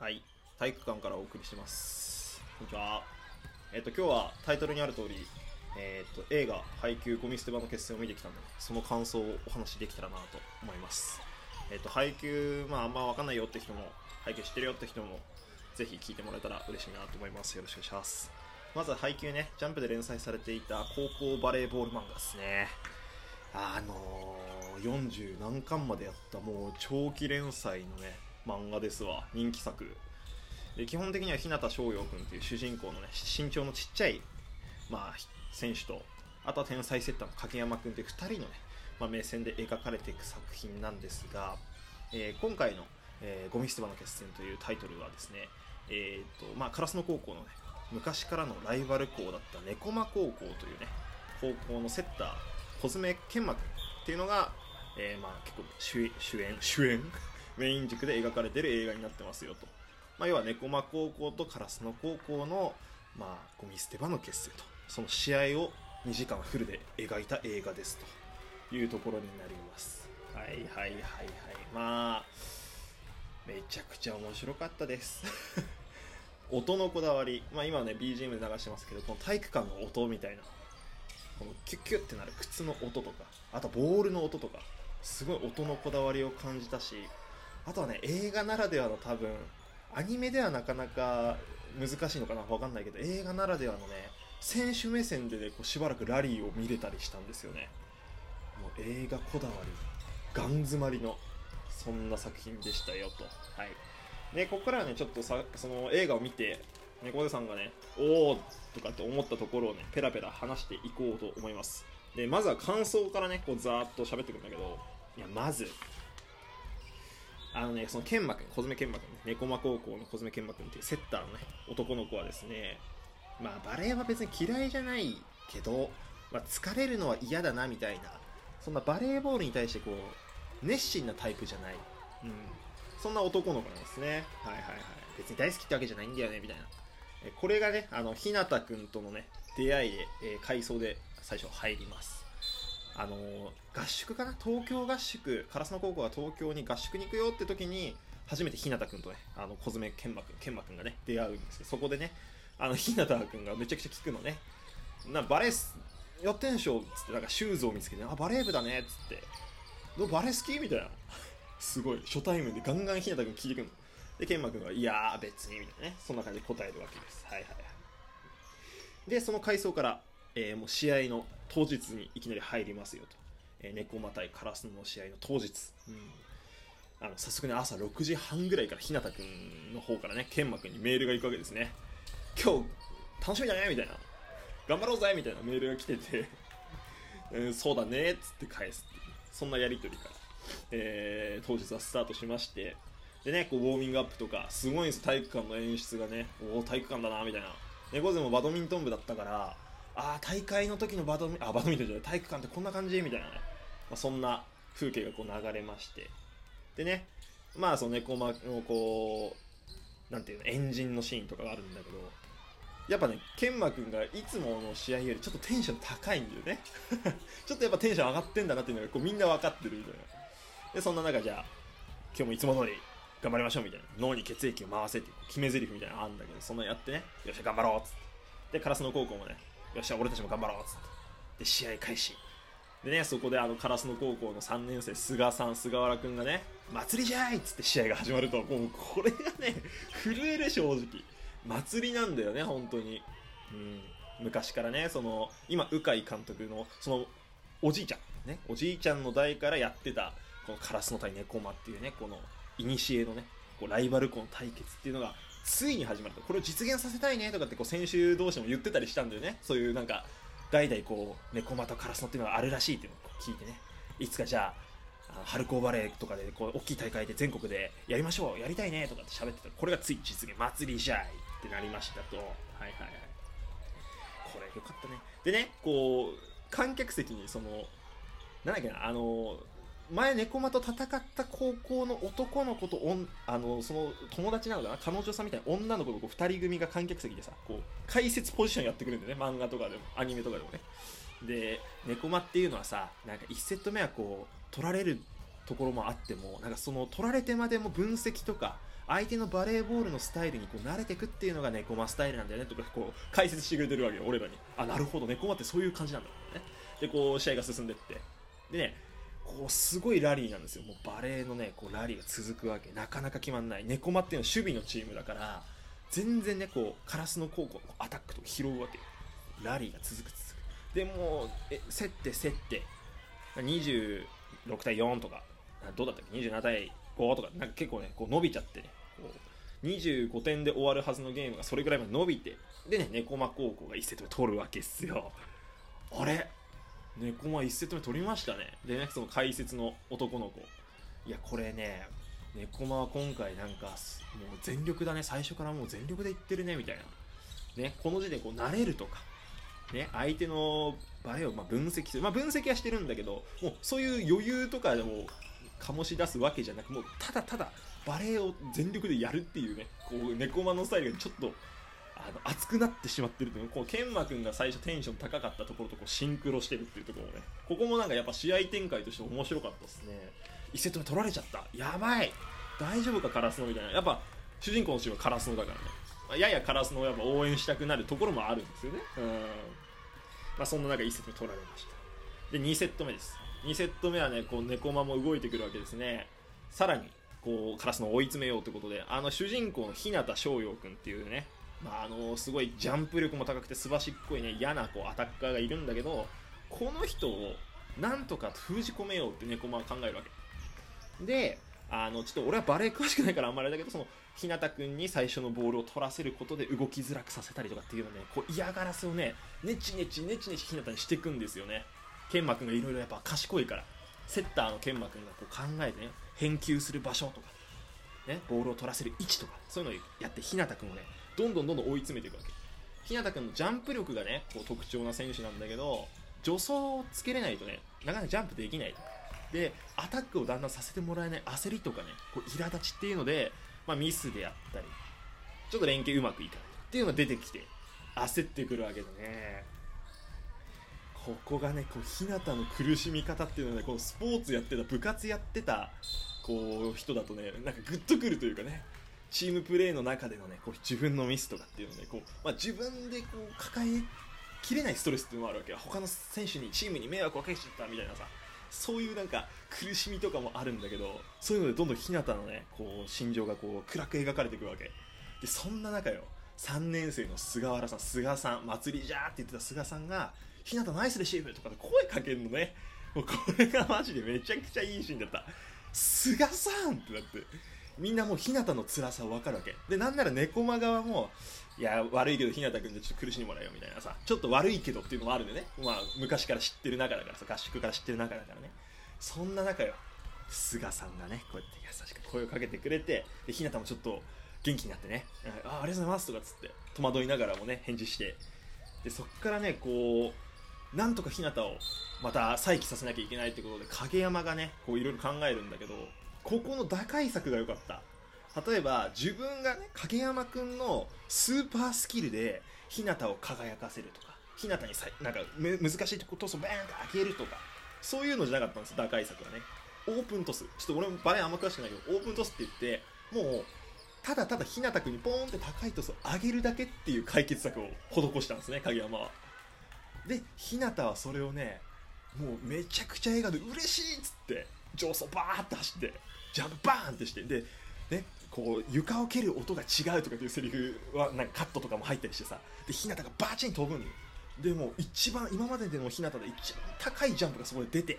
はい、体育館からお送りします。こんにちは。えっ、と、今日はタイトルにある通り、えっ、と、映画、配給ゴミ捨て場の決戦を見てきたので、その感想をお話しできたらなと思います。えっ、と、配給、まあ、あんまわかんないよって人も、配給知ってるよって人も、ぜひ聞いてもらえたら嬉しいなと思います。よろしくお願いします。まずは配給ね、ジャンプで連載されていた高校バレーボール漫画ですね。あの、40何巻までやったもう長期連載のね漫画ですわ。人気作。で基本的には日向翔陽君っていう主人公のね身長のちっちゃい、まあ、選手とあとは天才セッターの影山君っていう2人のね、まあ、目線で描かれていく作品なんですが、えー今回の、えーゴミ捨て場の決戦」というタイトルはですね、えーとまあ、烏野高校のね昔からのライバル校だった猫間高校というね高校のセッター小爪健馬君っていうのが、えーまあ、結構主主演主演？メイン軸で描かれてる映画になってますよと、まあ、要は猫間高校と烏野高校の、まあ、ゴミ捨て場の決戦と。その試合を2時間フルで描いた映画ですというところになります。はいはいはいはい。まあめちゃくちゃ面白かったです。音のこだわり、まあ、今はね BGM で流してますけどこの体育館の音みたいな。このキュッキュッってなる靴の音とかあとボールの音とかすごい音のこだわりを感じたしあとはね映画ならではの多分アニメではなかなか難しいのかな分かんないけど映画ならではのね選手目線でねこうしばらくラリーを見れたりしたんですよね。もう映画こだわりガン詰まりのそんな作品でしたよと。はい。でここからはねちょっとさその映画を見て猫背さんがねおおとかって思ったところをねペラペラ話していこうと思います。でまずは感想からねこうざーっと喋ってくんだけどいやまずあのねその健馬くん小爪健馬くんね猫間高校の小爪健馬くんっていうセッターのね男の子はですねまあバレーは別に嫌いじゃないけど、まあ、疲れるのは嫌だなみたいなそんなバレーボールに対してこう熱心なタイプじゃない、うん、そんな男の子なんですね。はいはいはい。別に大好きってわけじゃないんだよねみたいな。これがねあの日向くんとのね出会いで、えー回想で最初入ります。あの合宿かな？東京合宿。烏野高校が東京に合宿に行くよって時に初めて日向くんとねあの小爪健馬くん健馬くんがね出会うんですけどそこでねあの日向くんがめちゃくちゃ聞くのね。なバレーすやってんしょっつってなんかシューズを見つけてあバレー部だねっつって。どバレー好き？みたいな。すごい。初対面でガンガン日向くん聞いてくるの。で健馬くんが「いやー別に」みたいなね。そんな感じで答えるわけです。はいはいはい。でその回想から、えーもう試合の当日にいきなり入りますよと、えー、猫間対カラスの試合の当日、うん、あの早速ね朝6時半ぐらいから日向くんの方からね健馬くんにメールが行くわけですね。今日楽しみだねみたいな。頑張ろうぜみたいなメールが来てて、うん、そうだねっつって返すってそんなやり取りから、えー当日はスタートしまして。でねこうウォーミングアップとかすごいんです体育館の演出がね。おお体育館だなみたいな。猫背もバドミントン部だったからああ大会の時のバドミあバドミントンじゃない体育館ってこんな感じみたいなね、まあ、そんな風景がこう流れまして。でねまあその猫間のこうなんていうのエンジンのシーンとかがあるんだけどやっぱね健馬くんがいつもの試合よりちょっとテンション高いんだよね。ちょっとやっぱテンション上がってんだなっていうのがこうみんな分かってるみたいな。でそんな中じゃあ今日もいつも通り頑張りましょうみたいな。脳に血液を回せって決め台詞みたいなのあるんだけどそんなやってね。よっしゃ頑張ろうっつって。で烏野高校もねよっしゃ俺たちも頑張ろうっつって。で試合開始。でねそこであの烏野高校の3年生菅さん菅原君がね祭りじゃいっつって試合が始まるともうこれがね震える正直。祭りなんだよね本当に。うん。昔からねその今鵜飼監督のそのおじいちゃん。ねおじいちゃんの代からやってたこのカラスの対猫間っていうねこの古のねこうライバル校の対決っていうのがついに始まると。これを実現させたいねとかってこう選手同士も言ってたりしたんだよね。そういうなんか代々こう猫間とカラスのっていうのがあるらしいっていうのを聞いてね。いつかじゃあ春高バレーとかでこう大きい大会で全国でやりましょうやりたいねとかって喋ってたこれがついに実現祭りじゃいってなりましたと。はいはいはい。これよかったね。でねこう観客席にそのなんだっけなあの前猫間と戦った高校の男の子とおんあのその友達なのかな？彼女さんみたいな女の子のこう2人組が観客席でさこう解説ポジションやってくるんだよね。漫画とかでもアニメとかでもね。で猫間っていうのはさなんか1セット目はこう取られるところもあってもなんかその取られてまでも分析とか相手のバレーボールのスタイルにこう慣れてくっていうのがネコマスタイルなんだよね。とかこう解説してくれてるわけよ俺らに。あなるほど。ネコマってそういう感じなんだろうね。でこう試合が進んでって。でねこうすごいラリーなんですよ。もうバレーのねこうラリーが続くわけ。なかなか決まんない。ネコマっていうのは守備のチームだから全然ねこうカラスの高校のアタックとか拾うわけラリーが続く続く。でもうえ競って競って。26対4とか。どうだったっけ？27対5とか。なんか結構ねこう伸びちゃってね。こう25点で終わるはずのゲームがそれぐらいまで伸びて。でね猫間高校が1セット目取るわけっすよ。あれ？猫間1セット目取りましたね。でねその解説の男の子。いやこれね猫間は今回なんかもう全力だね。最初からもう全力でいってるねみたいな。ねこの時点でこう慣れるとか。ね、相手の場合をま分析する、まあ、分析はしてるんだけどもうそういう余裕とかでも醸し出すわけじゃなくもうただただバレエを全力でやるっていうねこう猫間のスタイルがちょっとあの熱くなってしまってるというこう研磨君が最初テンション高かったところとこうシンクロしてるっていうところもねここもなんかやっぱ試合展開として面白かったですね1セット目取られちゃったやばい大丈夫かカラスノみたいなやっぱ主人公のチームはカラスノだからねまあ、ややカラスのやっぱ応援したくなるところもあるんですよね。うんまあ、そんな中、1セット目取られました。で、2セット目です。2セット目はね、こう、猫間も動いてくるわけですね。さらに、こう、カラスの追い詰めようということで、あの、主人公の日向翔陽君っていうね、まあ、あの、すごいジャンプ力も高くて、すばしっこいね、嫌な、こう、アタッカーがいるんだけど、この人を、なんとか封じ込めようって猫間は考えるわけ。で、あの、ちょっと俺はバレー詳しくないからあんまりだけど、その、日向君に最初のボールを取らせることで動きづらくさせたりとかっていうのね、こう嫌がらせをね、ねちねちねちねち日向にしていくんですよね。研磨君がいろいろやっぱ賢いから、セッターの研磨君がこう考えてね、返球する場所とか、ね、ボールを取らせる位置とか、そういうのをやって日向君をね、どんどんどんどん追い詰めていくわけ。日向君のジャンプ力がね、こう特徴な選手なんだけど、助走をつけれないとね、なかなかジャンプできないと。で、アタックをだんだんさせてもらえない焦りとかね、こう苛立ちっていうので、まあ、ミスであったりちょっと連携うまくいかないっていうのが出てきて焦ってくるわけでねここがねこう日向の苦しみ方っていうのはねこのスポーツやってた部活やってたこう人だとねなんかグッとくるというかねチームプレーの中でのねこう自分のミスとかっていうのねこう、まあ、自分でこう抱えきれないストレスっていうのもあるわけよ。他の選手にチームに迷惑をかけちゃったみたいなさそういうなんか苦しみとかもあるんだけどそういうのでどんどん日向のねこう心情がこう暗く描かれていくわけ。でそんな中よ3年生の菅原さん菅さん祭りじゃーって言ってた菅さんが「日向ナイスレシーブ」とかで声かけるのね。もうこれがマジでめちゃくちゃいいシーンだった。菅さんってなって。みんなもう日向の辛さ分かるわけ。でなんなら猫間側もいや悪いけど日向君でちょっと苦しんでもらえよみたいなさちょっと悪いけどっていうのもあるんでね、まあ、昔から知ってる中だからさ合宿から知ってる中だからね。そんな中よ。菅さんがねこうやって優しく声をかけてくれてで日向もちょっと元気になってね「あありがとうございます」とかつって戸惑いながらもね返事して。でそっからねこうなんとか日向をまた再起させなきゃいけないってことで影山がねこういろいろ考えるんだけどここの打開策が良かった。例えば自分がね影山君のスーパースキルで日向を輝かせるとか日向にさなんか難しいとこトスをバーンと開けるとかそういうのじゃなかったんです打開策はね。オープントス。ちょっと俺もバレーあんま詳しくないけどオープントスって言ってもうただただ日向君にポーンって高いトスを上げるだけっていう解決策を施したんですね影山は。で日向はそれをねもうめちゃくちゃ笑顔で嬉しいっつって上層バーって走ってジャンプバーンってしてでねこう床を蹴る音が違うとかっていうセリフはなんかカットとかも入ったりしてさで日向がバーチン飛ぶんよ。でも一番今まででの日向で一番高いジャンプがそこで出て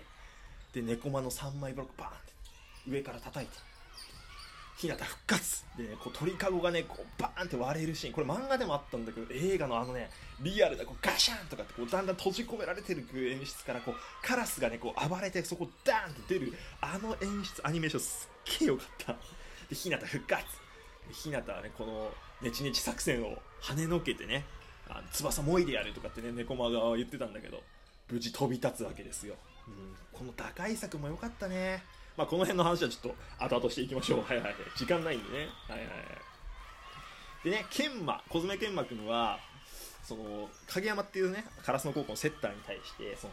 で猫間の3枚ブロックバーンって上から叩いて。日向復活で、ね、こう鳥かごがねこうバーンって割れるシーン。これ漫画でもあったんだけど映画のあのねリアルなこうガシャンとかってこうだんだん閉じ込められてる演出からこうカラスがねこう暴れてそこダーンって出るあの演出アニメーションすっげえよかった。で日向復活。日向はねこのネチネチ作戦を跳ねのけてねあの翼もいでやるとかってね猫間側は言ってたんだけど無事飛び立つわけですよ、うん、この打開策も良かったね。まあこの辺の話はちょっと後々していきましょう。はいはいはい。時間ないんでね。はいはいでね研磨小爪研磨君はその影山っていうね烏野高校のセッターに対してその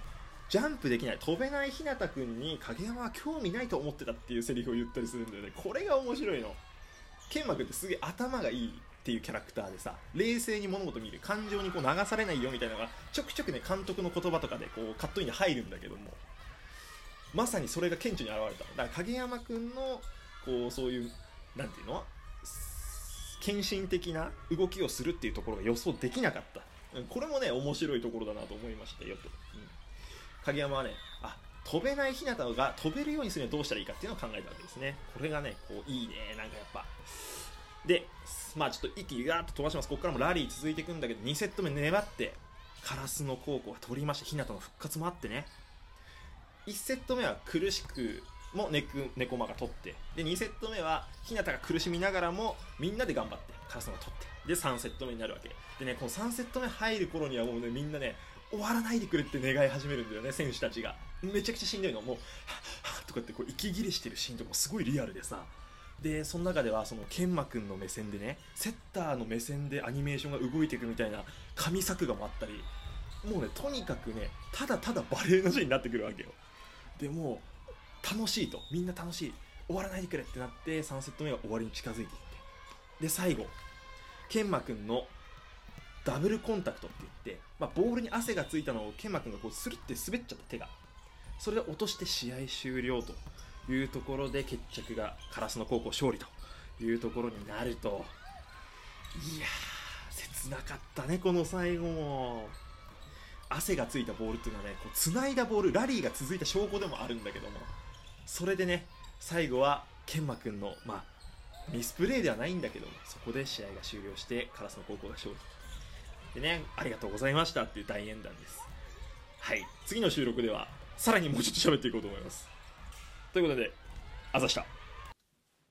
ジャンプできない飛べない日向君に影山は興味ないと思ってたっていうセリフを言ったりするんだよね。これが面白いの。剣幕ってすげえ頭がいいっていうキャラクターでさ冷静に物事見る。感情にこう流されないよみたいなのがちょくちょくね監督の言葉とかでこうカットインで入るんだけどもまさにそれが顕著に現れた。だから影山君のこうそういうなんていうの？献身的な動きをするっていうところが予想できなかった。これもね面白いところだなと思いましたよと、うん、影山はねあ飛べない日向が飛べるようにするにはどうしたらいいかっていうのを考えたわけですね。これがねこういいね。なんかやっぱ。でまあちょっと息ガーッと飛ばします。ここからもラリー続いていくんだけど2セット目粘ってカラスの高校が取りまして日向の復活もあってね。1セット目は苦しくもネクネコマが取ってで2セット目は日向が苦しみながらもみんなで頑張ってカラスが取ってで3セット目になるわけ。でねこの3セット目入る頃にはもうねみんなね終わらないでくれって願い始めるんだよね選手たちが。めちゃくちゃしんどいの。もうはっはっとかってこう息切れしてるシーンとかもすごいリアルでさ。でその中ではその研磨君の目線でねセッターの目線でアニメーションが動いていくみたいな神作画もあったり。もうねとにかくねただただバレエのシーンになってくるわけよ。でも楽しいと。みんな楽しい。終わらないでくれってなって3セット目が終わりに近づいていって。で最後研磨君のダブルコンタクトって言って、まあ、ボールに汗がついたのを研磨君がこうスルって滑っちゃった手がそれで落として試合終了というところで決着がカラスの高校勝利というところになると。いやー切なかったねこの最後も。汗がついたボールっていうのはねこう繋いだボールラリーが続いた証拠でもあるんだけどもそれでね最後は研磨君のまあミスプレーではないんだけどもそこで試合が終了してカラスの高校が勝利。でねありがとうございましたっていう大演談です。はい次の収録ではさらにもうちょっと喋っていこうと思います。ということであざした。